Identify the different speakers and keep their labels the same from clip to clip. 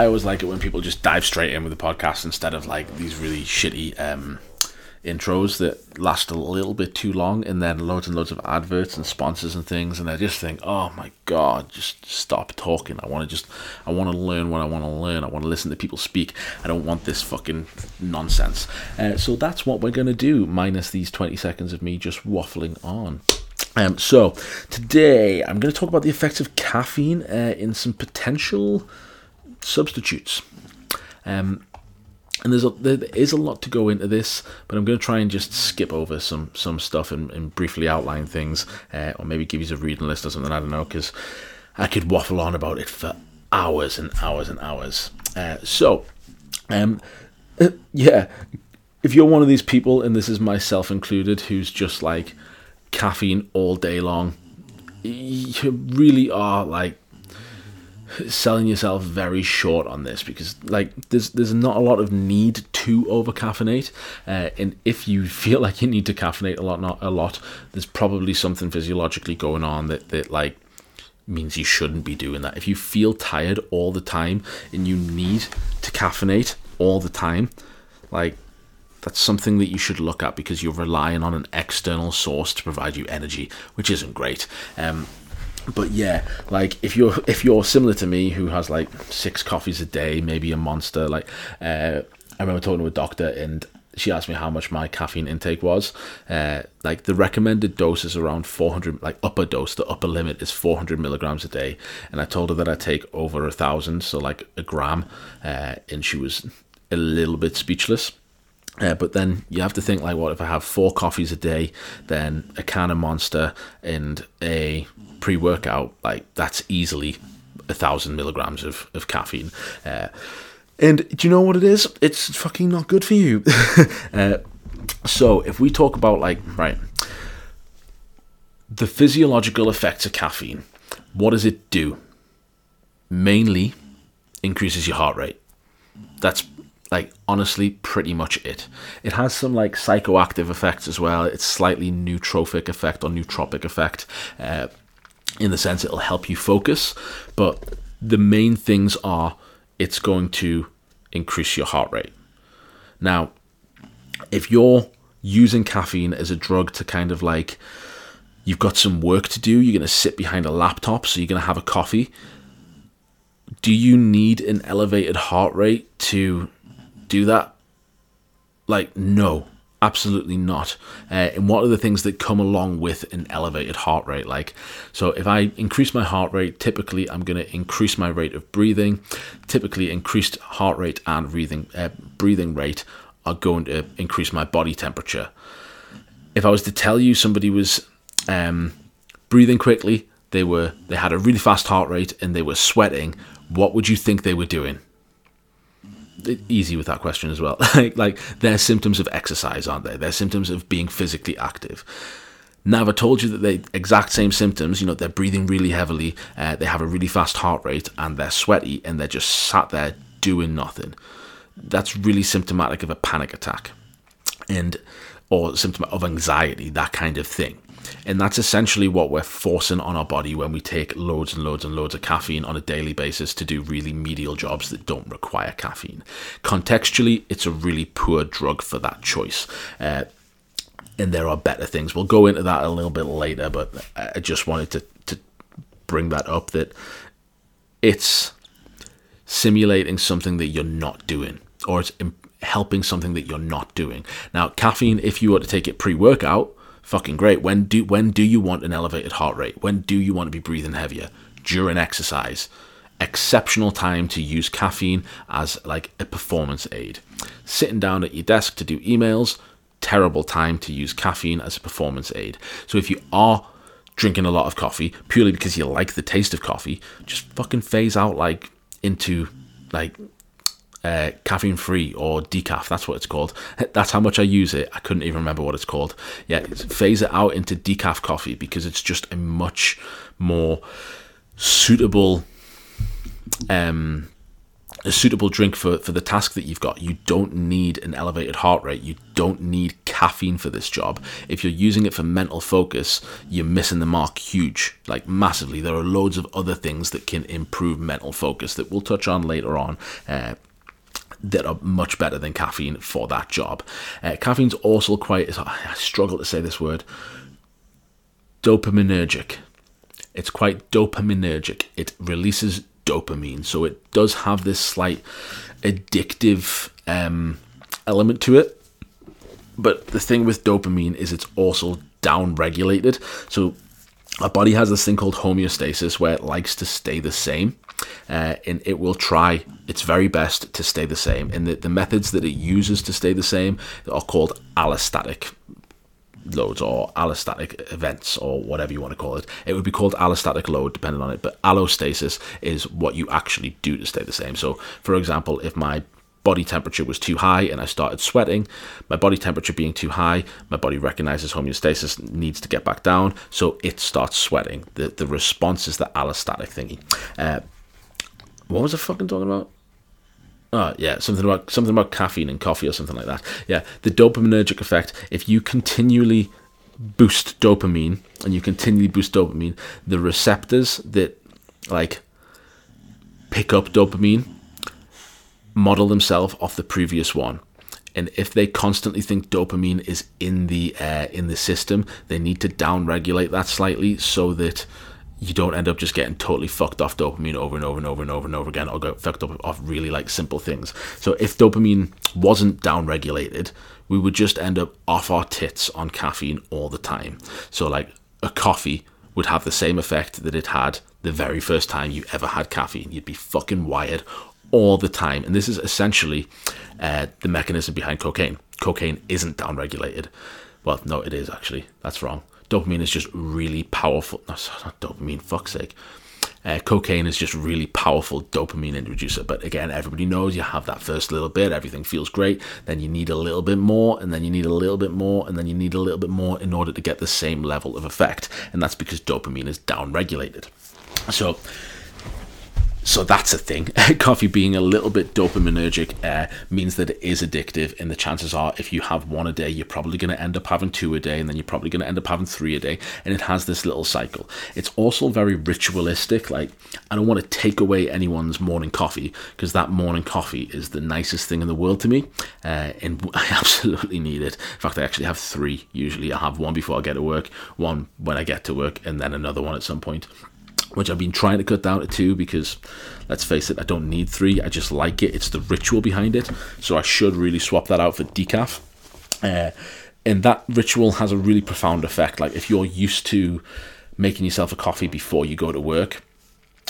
Speaker 1: I always like it when people just dive straight in with the podcast instead of like these really shitty um, intros that last a little bit too long and then loads and loads of adverts and sponsors and things and I just think oh my god just stop talking. I want to just I want to learn what I want to learn. I want to listen to people speak. I don't want this fucking nonsense. Uh, so that's what we're gonna do minus these 20 seconds of me just waffling on. Um, so today I'm going to talk about the effects of caffeine uh, in some potential substitutes. Um, and there's a, there is a lot to go into this, but I'm going to try and just skip over some some stuff and, and briefly outline things, uh, or maybe give you a reading list or something. I don't know because I could waffle on about it for hours and hours and hours. Uh, so, um, uh, yeah, if you're one of these people, and this is myself included, who's just like caffeine all day long, you really are like selling yourself very short on this because like there's there's not a lot of need to over caffeinate uh, and if you feel like you need to caffeinate a lot not a lot there's probably something physiologically going on that that like means you shouldn't be doing that. If you feel tired all the time and you need to caffeinate all the time like that's something that you should look at because you're relying on an external source to provide you energy which isn't great. Um, but yeah, like if you're if you're similar to me who has like six coffees a day, maybe a monster, like uh, I remember talking to a doctor and she asked me how much my caffeine intake was. Uh, like the recommended dose is around 400, like upper dose, the upper limit is 400 milligrams a day. And I told her that I take over a thousand, so like a gram, uh, and she was a little bit speechless. Uh, but then you have to think like, what if I have four coffees a day, then a can of Monster and a pre-workout, like that's easily a thousand milligrams of, of caffeine. Uh, and do you know what it is? It's fucking not good for you. uh, so if we talk about like right, the physiological effects of caffeine, what does it do? Mainly increases your heart rate. That's like honestly pretty much it. It has some like psychoactive effects as well. It's slightly nootropic effect or nootropic effect. Uh, in the sense it'll help you focus, but the main things are it's going to increase your heart rate. Now, if you're using caffeine as a drug to kind of like you've got some work to do, you're going to sit behind a laptop, so you're going to have a coffee. Do you need an elevated heart rate to do that? Like, no, absolutely not. Uh, and what are the things that come along with an elevated heart rate? Like, so if I increase my heart rate, typically I'm going to increase my rate of breathing. Typically, increased heart rate and breathing uh, breathing rate are going to increase my body temperature. If I was to tell you somebody was um, breathing quickly, they were they had a really fast heart rate and they were sweating, what would you think they were doing? Easy with that question as well. like, like they're symptoms of exercise, aren't they? They're symptoms of being physically active. Now, if I told you that they exact same symptoms, you know, they're breathing really heavily, uh, they have a really fast heart rate, and they're sweaty, and they're just sat there doing nothing. That's really symptomatic of a panic attack, and or symptom of anxiety, that kind of thing. And that's essentially what we're forcing on our body when we take loads and loads and loads of caffeine on a daily basis to do really medial jobs that don't require caffeine. Contextually, it's a really poor drug for that choice. Uh, and there are better things. We'll go into that a little bit later, but I just wanted to, to bring that up that it's simulating something that you're not doing, or it's helping something that you're not doing. Now, caffeine, if you were to take it pre workout, fucking great. When do when do you want an elevated heart rate? When do you want to be breathing heavier? During exercise. Exceptional time to use caffeine as like a performance aid. Sitting down at your desk to do emails, terrible time to use caffeine as a performance aid. So if you are drinking a lot of coffee purely because you like the taste of coffee, just fucking phase out like into like uh, caffeine free or decaf. That's what it's called. That's how much I use it. I couldn't even remember what it's called. Yeah, phase it out into decaf coffee because it's just a much more suitable um, a suitable drink for, for the task that you've got. You don't need an elevated heart rate. You don't need caffeine for this job. If you're using it for mental focus, you're missing the mark huge, like massively. There are loads of other things that can improve mental focus that we'll touch on later on. Uh, that are much better than caffeine for that job. Uh, caffeine's also quite, I struggle to say this word, dopaminergic. It's quite dopaminergic. It releases dopamine. So it does have this slight addictive um, element to it. But the thing with dopamine is it's also down regulated. So our body has this thing called homeostasis where it likes to stay the same. Uh, and it will try its very best to stay the same. And the, the methods that it uses to stay the same are called allostatic loads or allostatic events or whatever you want to call it. It would be called allostatic load depending on it, but allostasis is what you actually do to stay the same. So, for example, if my body temperature was too high and I started sweating, my body temperature being too high, my body recognizes homeostasis needs to get back down, so it starts sweating. The the response is the allostatic thingy. Uh, what was I fucking talking about? Oh yeah, something about something about caffeine and coffee or something like that. Yeah, the dopaminergic effect. If you continually boost dopamine and you continually boost dopamine, the receptors that like pick up dopamine model themselves off the previous one. And if they constantly think dopamine is in the uh, in the system, they need to down regulate that slightly so that you don't end up just getting totally fucked off dopamine over and over and over and over and over again or get fucked up off really like simple things. So if dopamine wasn't down regulated, we would just end up off our tits on caffeine all the time. So like a coffee would have the same effect that it had the very first time you ever had caffeine. You'd be fucking wired all the time. And this is essentially uh, the mechanism behind cocaine. Cocaine isn't down regulated. Well, no, it is actually. That's wrong dopamine is just really powerful. No, not dopamine, fuck's sake. Uh, cocaine is just really powerful dopamine introducer. But again, everybody knows you have that first little bit, everything feels great. Then you need a little bit more, and then you need a little bit more, and then you need a little bit more in order to get the same level of effect. And that's because dopamine is down regulated. So so that's a thing. Coffee being a little bit dopaminergic uh, means that it is addictive, and the chances are, if you have one a day, you're probably going to end up having two a day, and then you're probably going to end up having three a day, and it has this little cycle. It's also very ritualistic. Like, I don't want to take away anyone's morning coffee because that morning coffee is the nicest thing in the world to me, uh, and I absolutely need it. In fact, I actually have three. Usually, I have one before I get to work, one when I get to work, and then another one at some point which I've been trying to cut down to two because, let's face it, I don't need three. I just like it. It's the ritual behind it. So I should really swap that out for decaf. Uh, and that ritual has a really profound effect. Like if you're used to making yourself a coffee before you go to work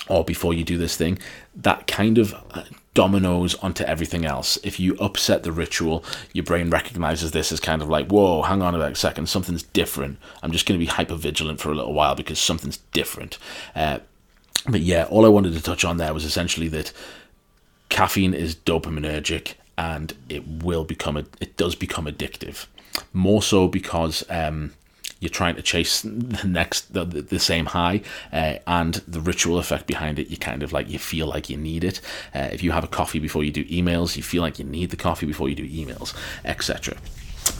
Speaker 1: or before you do this thing, that kind of uh, dominoes onto everything else. If you upset the ritual, your brain recognizes this as kind of like, whoa, hang on a second, something's different. I'm just going to be hyper vigilant for a little while because something's different. Uh, but yeah, all I wanted to touch on there was essentially that caffeine is dopaminergic and it will become a, it does become addictive. More so because um, you're trying to chase the next the, the same high uh, and the ritual effect behind it you kind of like you feel like you need it. Uh, if you have a coffee before you do emails you feel like you need the coffee before you do emails etc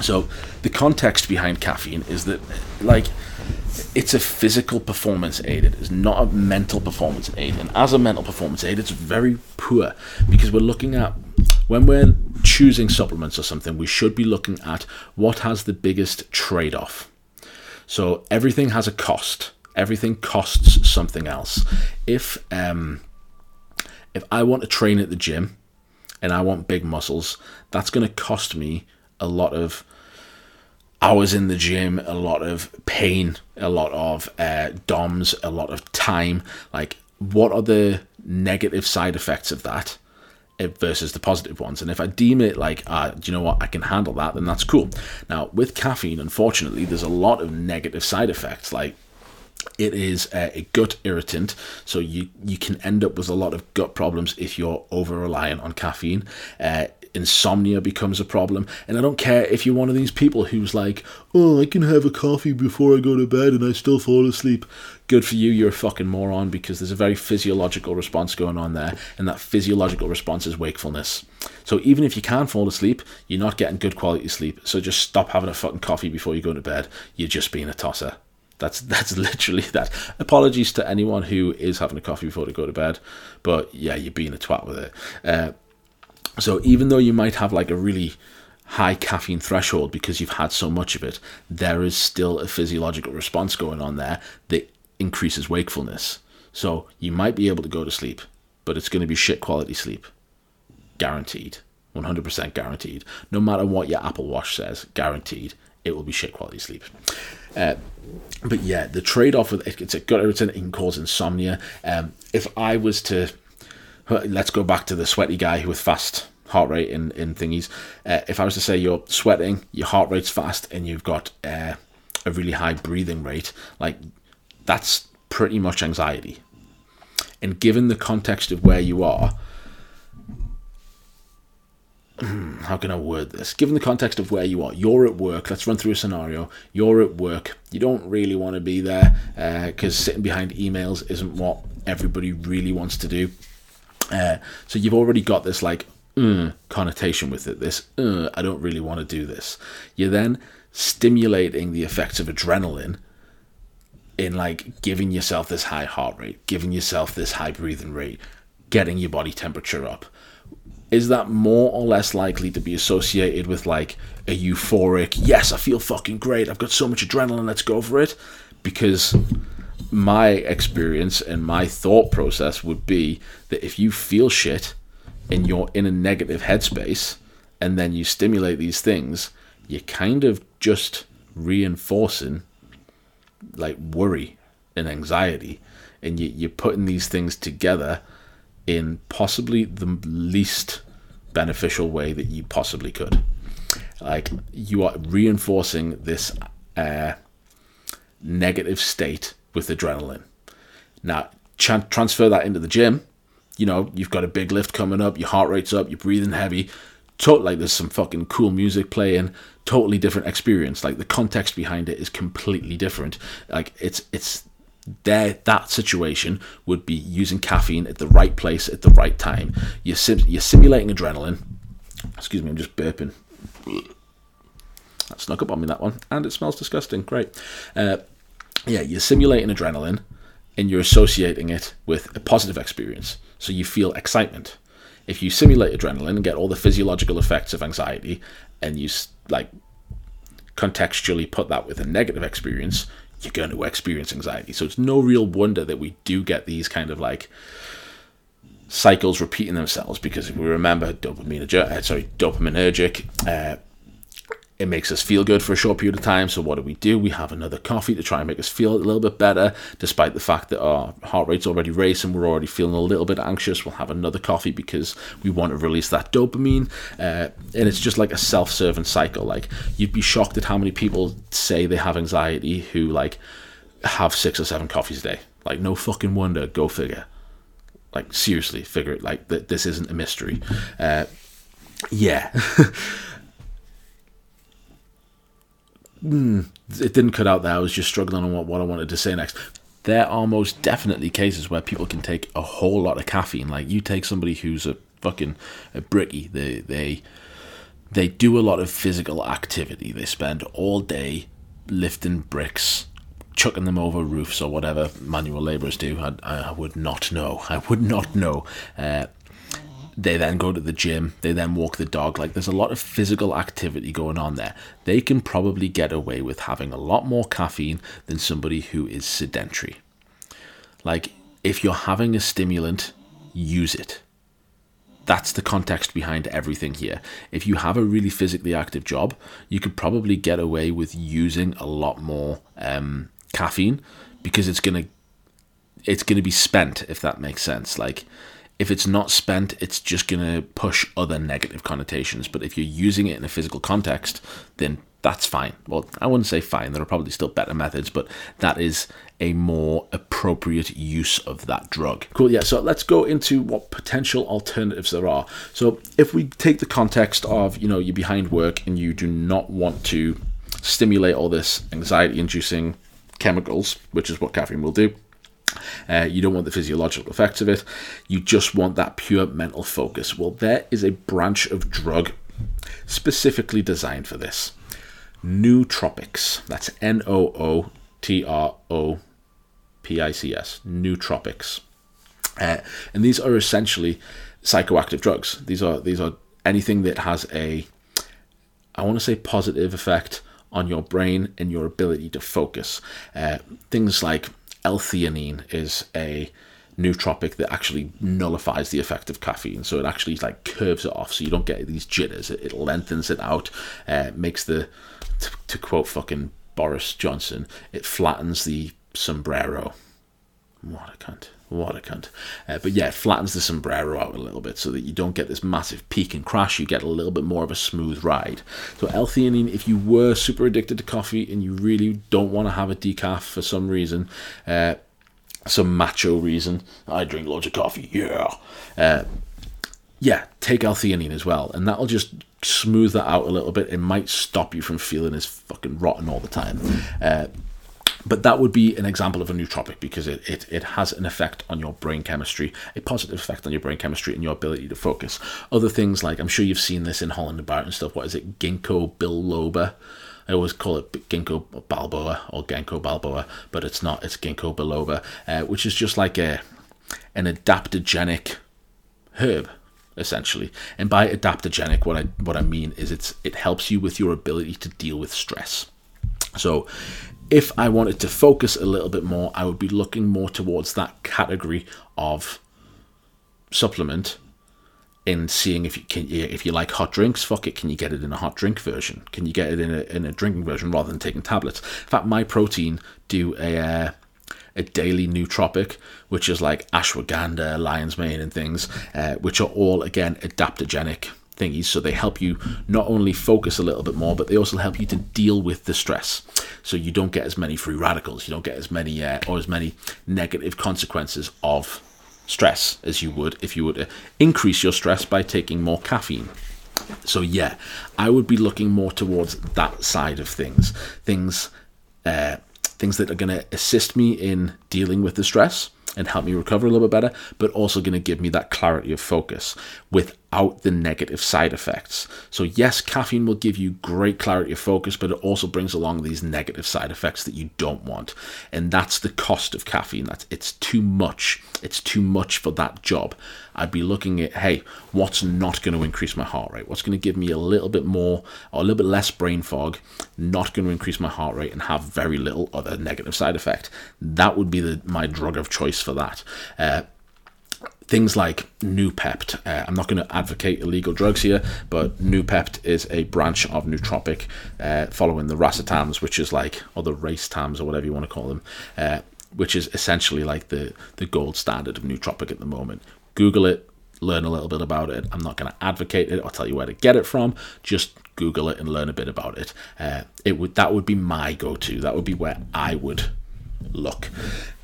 Speaker 1: so the context behind caffeine is that like it's a physical performance aid. It is not a mental performance aid. And as a mental performance aid it's very poor because we're looking at when we're choosing supplements or something we should be looking at what has the biggest trade-off so everything has a cost. Everything costs something else. If um, if I want to train at the gym and I want big muscles, that's going to cost me a lot of hours in the gym, a lot of pain, a lot of uh, DOMs, a lot of time. Like, what are the negative side effects of that? Versus the positive ones. And if I deem it like, uh, do you know what, I can handle that, then that's cool. Now, with caffeine, unfortunately, there's a lot of negative side effects. Like, it is a, a gut irritant, so you you can end up with a lot of gut problems if you're over reliant on caffeine. Uh, insomnia becomes a problem. And I don't care if you're one of these people who's like, oh, I can have a coffee before I go to bed and I still fall asleep. Good for you, you're a fucking moron because there's a very physiological response going on there, and that physiological response is wakefulness. So even if you can fall asleep, you're not getting good quality sleep. So just stop having a fucking coffee before you go to bed. You're just being a tosser. That's that's literally that. Apologies to anyone who is having a coffee before they go to bed, but yeah, you're being a twat with it. Uh, so even though you might have like a really high caffeine threshold because you've had so much of it, there is still a physiological response going on there that increases wakefulness. So you might be able to go to sleep, but it's going to be shit quality sleep. Guaranteed. 100% guaranteed. No matter what your Apple Watch says, guaranteed, it will be shit quality sleep. Uh, but yeah, the trade off with it, it's a gut irritant, it can cause insomnia. Um, if I was to, let's go back to the sweaty guy with fast heart rate in, in thingies. Uh, if I was to say you're sweating, your heart rate's fast, and you've got uh, a really high breathing rate, like that's pretty much anxiety. And given the context of where you are, how can I word this? Given the context of where you are, you're at work. Let's run through a scenario. You're at work. You don't really want to be there because uh, sitting behind emails isn't what everybody really wants to do. Uh, so you've already got this like uh, connotation with it. This uh, I don't really want to do this. You're then stimulating the effects of adrenaline in like giving yourself this high heart rate, giving yourself this high breathing rate, getting your body temperature up. Is that more or less likely to be associated with like a euphoric, yes, I feel fucking great, I've got so much adrenaline, let's go for it? Because my experience and my thought process would be that if you feel shit, and you're in a negative headspace and then you stimulate these things, you're kind of just reinforcing like worry and anxiety. And you, you're putting these things together in possibly the least beneficial way that you possibly could. Like you are reinforcing this uh, negative state with adrenaline. Now, transfer that into the gym you know, you've got a big lift coming up, your heart rate's up, you're breathing heavy. Totally, like there's some fucking cool music playing. Totally different experience. Like the context behind it is completely different. Like it's it's there. That situation would be using caffeine at the right place at the right time. You're sim- you're simulating adrenaline. Excuse me, I'm just burping. That snuck up on me that one, and it smells disgusting. Great. Uh, yeah, you're simulating adrenaline, and you're associating it with a positive experience so you feel excitement. If you simulate adrenaline and get all the physiological effects of anxiety, and you like contextually put that with a negative experience, you're going to experience anxiety. So it's no real wonder that we do get these kind of like cycles repeating themselves because if we remember dopamine, uh, sorry, dopaminergic, uh, it makes us feel good for a short period of time. So what do we do? We have another coffee to try and make us feel a little bit better, despite the fact that our heart rate's already racing. We're already feeling a little bit anxious. We'll have another coffee because we want to release that dopamine, uh, and it's just like a self-serving cycle. Like you'd be shocked at how many people say they have anxiety who like have six or seven coffees a day. Like no fucking wonder. Go figure. Like seriously, figure it. Like th- this isn't a mystery. Uh, yeah. mm, it didn't cut out there. I was just struggling on what, what I wanted to say next. There are most definitely cases where people can take a whole lot of caffeine. Like you take somebody who's a fucking a bricky, they they they do a lot of physical activity. They spend all day lifting bricks, chucking them over roofs or whatever manual labourers do. I, I would not know. I would not know. Uh, they then go to the gym, they then walk the dog. Like there's a lot of physical activity going on there. They can probably get away with having a lot more caffeine than somebody who is sedentary. Like if you're having a stimulant, use it. That's the context behind everything here. If you have a really physically active job, you could probably get away with using a lot more um, caffeine because it's gonna it's gonna be spent if that makes sense. Like if it's not spent, it's just going to push other negative connotations. But if you're using it in a physical context, then that's fine. Well, I wouldn't say fine. There are probably still better methods, but that is a more appropriate use of that drug. Cool. Yeah. So let's go into what potential alternatives there are. So if we take the context of, you know, you're behind work and you do not want to stimulate all this anxiety inducing chemicals, which is what caffeine will do. Uh, you don't want the physiological effects of it. You just want that pure mental focus. Well, there is a branch of drug specifically designed for this. Nootropics. That's N O O T R O P I C S. Nootropics. Uh, and these are essentially psychoactive drugs. These are these are anything that has a I want to say positive effect on your brain and your ability to focus. Uh, things like L-theanine is a nootropic that actually nullifies the effect of caffeine. So it actually like curves it off, so you don't get these jitters. It, it lengthens it out, uh, makes the to, to quote fucking Boris Johnson, it flattens the sombrero. What a cunt. What a cunt. Uh, but yeah, it flattens the sombrero out a little bit so that you don't get this massive peak and crash. You get a little bit more of a smooth ride. So, L-theanine, if you were super addicted to coffee and you really don't want to have a decaf for some reason, uh, some macho reason, I drink loads of coffee, yeah. Uh, yeah, take L-theanine as well, and that'll just smooth that out a little bit. It might stop you from feeling as fucking rotten all the time. But that would be an example of a nootropic because it, it, it has an effect on your brain chemistry, a positive effect on your brain chemistry and your ability to focus. Other things like, I'm sure you've seen this in Holland and Barrett and stuff, what is it, ginkgo biloba? I always call it ginkgo balboa or ginkgo balboa, but it's not, it's ginkgo biloba, uh, which is just like a an adaptogenic herb essentially. And by adaptogenic, what I what I mean is it's it helps you with your ability to deal with stress. So if I wanted to focus a little bit more, I would be looking more towards that category of supplement in seeing if you can if you like hot drinks fuck it can you get it in a hot drink version? Can you get it in a, in a drinking version rather than taking tablets? In fact Myprotein do a uh, a daily nootropic which is like ashwagandha lion's mane and things uh, which are all again adaptogenic thingies. So they help you not only focus a little bit more, but they also help you to deal with the stress. So you don't get as many free radicals, you don't get as many uh, or as many negative consequences of stress as you would if you were to increase your stress by taking more caffeine. So yeah, I would be looking more towards that side of things, things, uh, things that are going to assist me in dealing with the stress and help me recover a little bit better, but also going to give me that clarity of focus without the negative side effects. So, yes, caffeine will give you great clarity of focus, but it also brings along these negative side effects that you don't want. And that's the cost of caffeine. That's it's too much. It's too much for that job. I'd be looking at, hey, what's not going to increase my heart rate? What's going to give me a little bit more or a little bit less brain fog, not going to increase my heart rate and have very little other negative side effect? That would be the, my drug of choice for that. Uh, things like Noopept. Uh, I'm not going to advocate illegal drugs here, but Noopept is a branch of nootropic uh, following the racetams, which is like, or the race tams or whatever you want to call them, uh, which is essentially like the, the gold standard of nootropic at the moment. Google it, learn a little bit about it. I'm not going to advocate it or tell you where to get it from. Just Google it and learn a bit about it. Uh, it would that would be my go-to. That would be where I would look.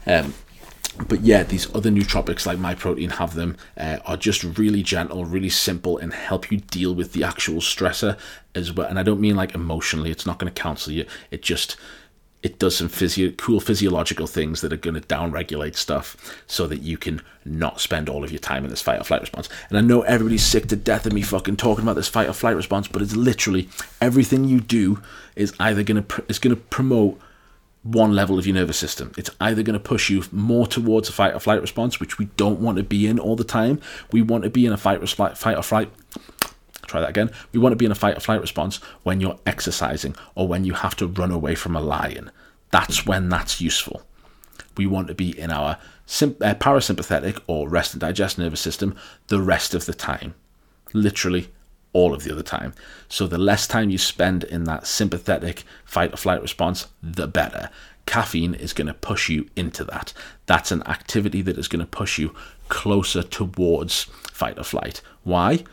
Speaker 1: Um, but yeah, these other nootropics like Myprotein have them uh, are just really gentle, really simple, and help you deal with the actual stressor as well. And I don't mean like emotionally; it's not going to counsel you. It just it does some physio- cool physiological things that are going to downregulate stuff so that you can not spend all of your time in this fight or flight response. And I know everybody's sick to death of me fucking talking about this fight or flight response, but it's literally everything you do is either going to pr- is going to promote one level of your nervous system. It's either going to push you more towards a fight or flight response, which we don't want to be in all the time. We want to be in a fight or flight, fight or flight. Try that again. We want to be in a fight or flight response when you're exercising or when you have to run away from a lion. That's when that's useful. We want to be in our uh, parasympathetic or rest and digest nervous system the rest of the time. Literally all of the other time. So the less time you spend in that sympathetic fight or flight response, the better. Caffeine is going to push you into that. That's an activity that is going to push you closer towards fight or flight. Why?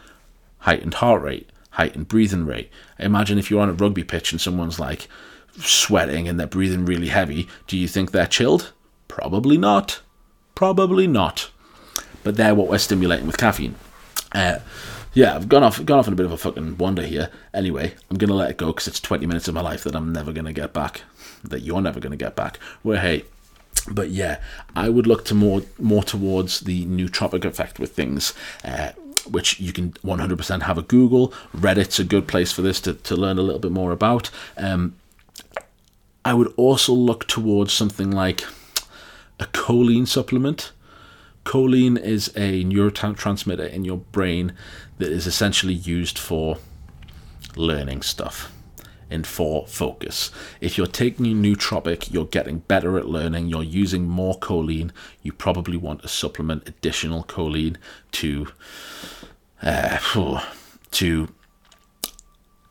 Speaker 1: Heightened heart rate. heightened breathing rate. Imagine if you're on a rugby pitch and someone's like sweating and they're breathing really heavy. Do you think they're chilled? Probably not. Probably not. But they're what we're stimulating with caffeine. Uh, yeah, I've gone off gone off on a bit of a fucking wander here. Anyway, I'm gonna let it go because it's 20 minutes of my life that I'm never gonna get back, that you're never gonna get back. Where hey, but yeah, I would look to more more towards the nootropic effect with things. Uh, which you can 100% have a Google. Reddit's a good place for this to, to learn a little bit more about. Um, I would also look towards something like a choline supplement. Choline is a neurotransmitter in your brain that is essentially used for learning stuff and for focus. If you're taking a nootropic, you're getting better at learning, you're using more choline, you probably want to supplement additional choline to uh, to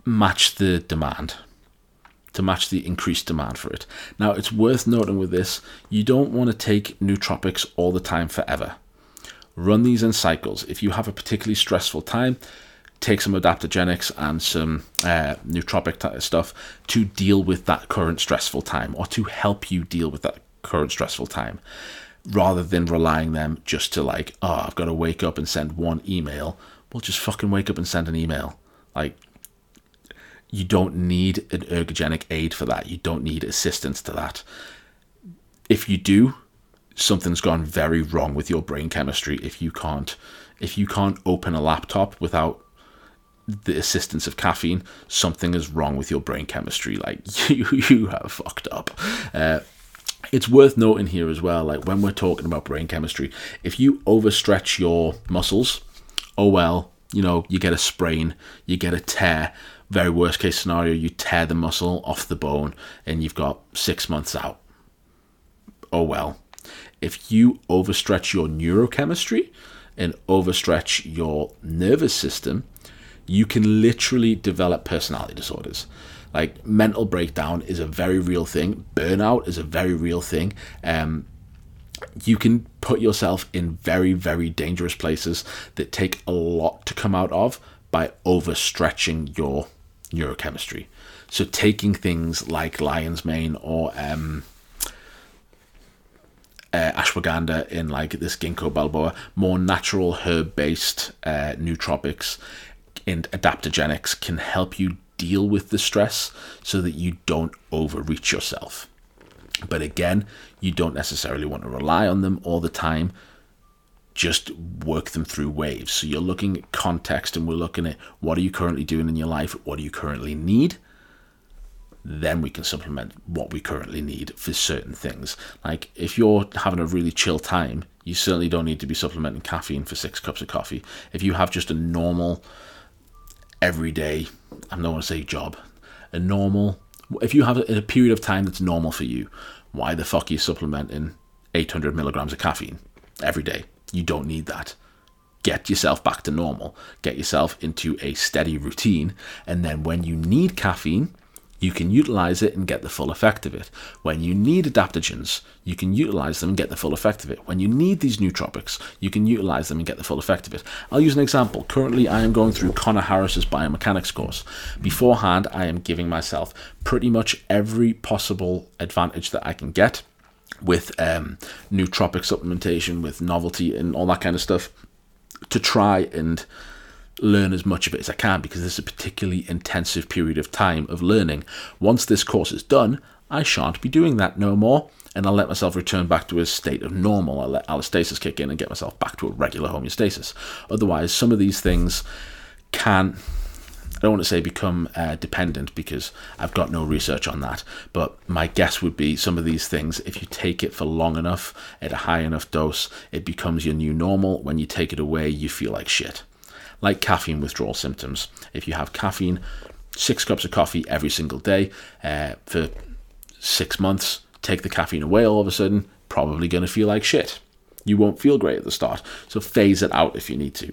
Speaker 1: match the demand to match the increased demand for it. Now, it's worth noting with this, you don't want to take nootropics all the time forever. Run these in cycles. If you have a particularly stressful time, take some adaptogenics and some uh, nootropic stuff to deal with that current stressful time or to help you deal with that current stressful time rather than relying them just to like oh i've got to wake up and send one email well just fucking wake up and send an email like you don't need an ergogenic aid for that you don't need assistance to that if you do something's gone very wrong with your brain chemistry if you can't if you can't open a laptop without the assistance of caffeine, something is wrong with your brain chemistry. Like you, you have fucked up. Uh, it's worth noting here as well, like when we're talking about brain chemistry, if you overstretch your muscles, oh well, you know, you get a sprain, you get a tear. Very worst case scenario, you tear the muscle off the bone and you've got six months out. Oh well. If you overstretch your neurochemistry and overstretch your nervous system, you can literally develop personality disorders. Like mental breakdown is a very real thing. Burnout is a very real thing. Um, you can put yourself in very, very dangerous places that take a lot to come out of by overstretching your neurochemistry. So, taking things like lion's mane or um, uh, ashwagandha in like this ginkgo biloba, more natural herb based uh, nootropics and adaptogenics can help you deal with the stress so that you don't overreach yourself. But again, you don't necessarily want to rely on them all the time. Just work them through waves. So you're looking at context and we're looking at what are you currently doing in your life? What do you currently need? Then we can supplement what we currently need for certain things. Like if you're having a really chill time, you certainly don't need to be supplementing caffeine for six cups of coffee. If you have just a normal everyday, I don't want to say job, a normal, if you have a, a period of time that's normal for you, why the fuck are you supplementing 800 milligrams of caffeine every day? You don't need that. Get yourself back to normal. Get yourself into a steady routine. And then when you need caffeine, you can utilize it and get the full effect of it. When you need adaptogens, you can utilize them and get the full effect of it. When you need these nootropics, you can utilize them and get the full effect of it. I'll use an example. Currently, I am going through Conor Harris's biomechanics course. Beforehand, I am giving myself pretty much every possible advantage that I can get with um, nootropic supplementation, with novelty, and all that kind of stuff to try and learn as much of it as I can because this is a particularly intensive period of time of learning. Once this course is done, I shan't be doing that no more, and I'll let myself return back to a state of normal. I'll let allostasis kick in and get myself back to a regular homeostasis. Otherwise, some of these things can. I don't want to say become uh, dependent because I've got no research on that, but my guess would be some of these things, if you take it for long enough at a high enough dose, it becomes your new normal. When you take it away, you feel like shit like caffeine withdrawal symptoms. If you have caffeine, six cups of coffee every single day uh, for six months, take the caffeine away all of a sudden, probably going to feel like shit. You won't feel great at the start, so phase it out if you need to.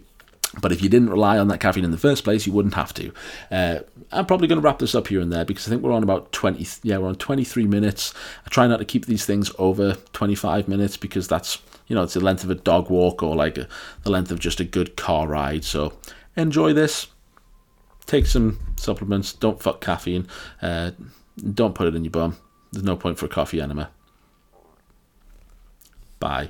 Speaker 1: But if you didn't rely on that caffeine in the first place, you wouldn't have to. Uh, I'm probably going to wrap this up here and there because I think we're on about 20, yeah, we're on 23 minutes. I try not to keep these things over 25 minutes because that's you know, it's the length of a dog walk or like a, the length of just a good car ride. So enjoy this. take some supplements. Don't fuck caffeine. Uh, don't put it in your bum. There's no point for a coffee enema. Bye.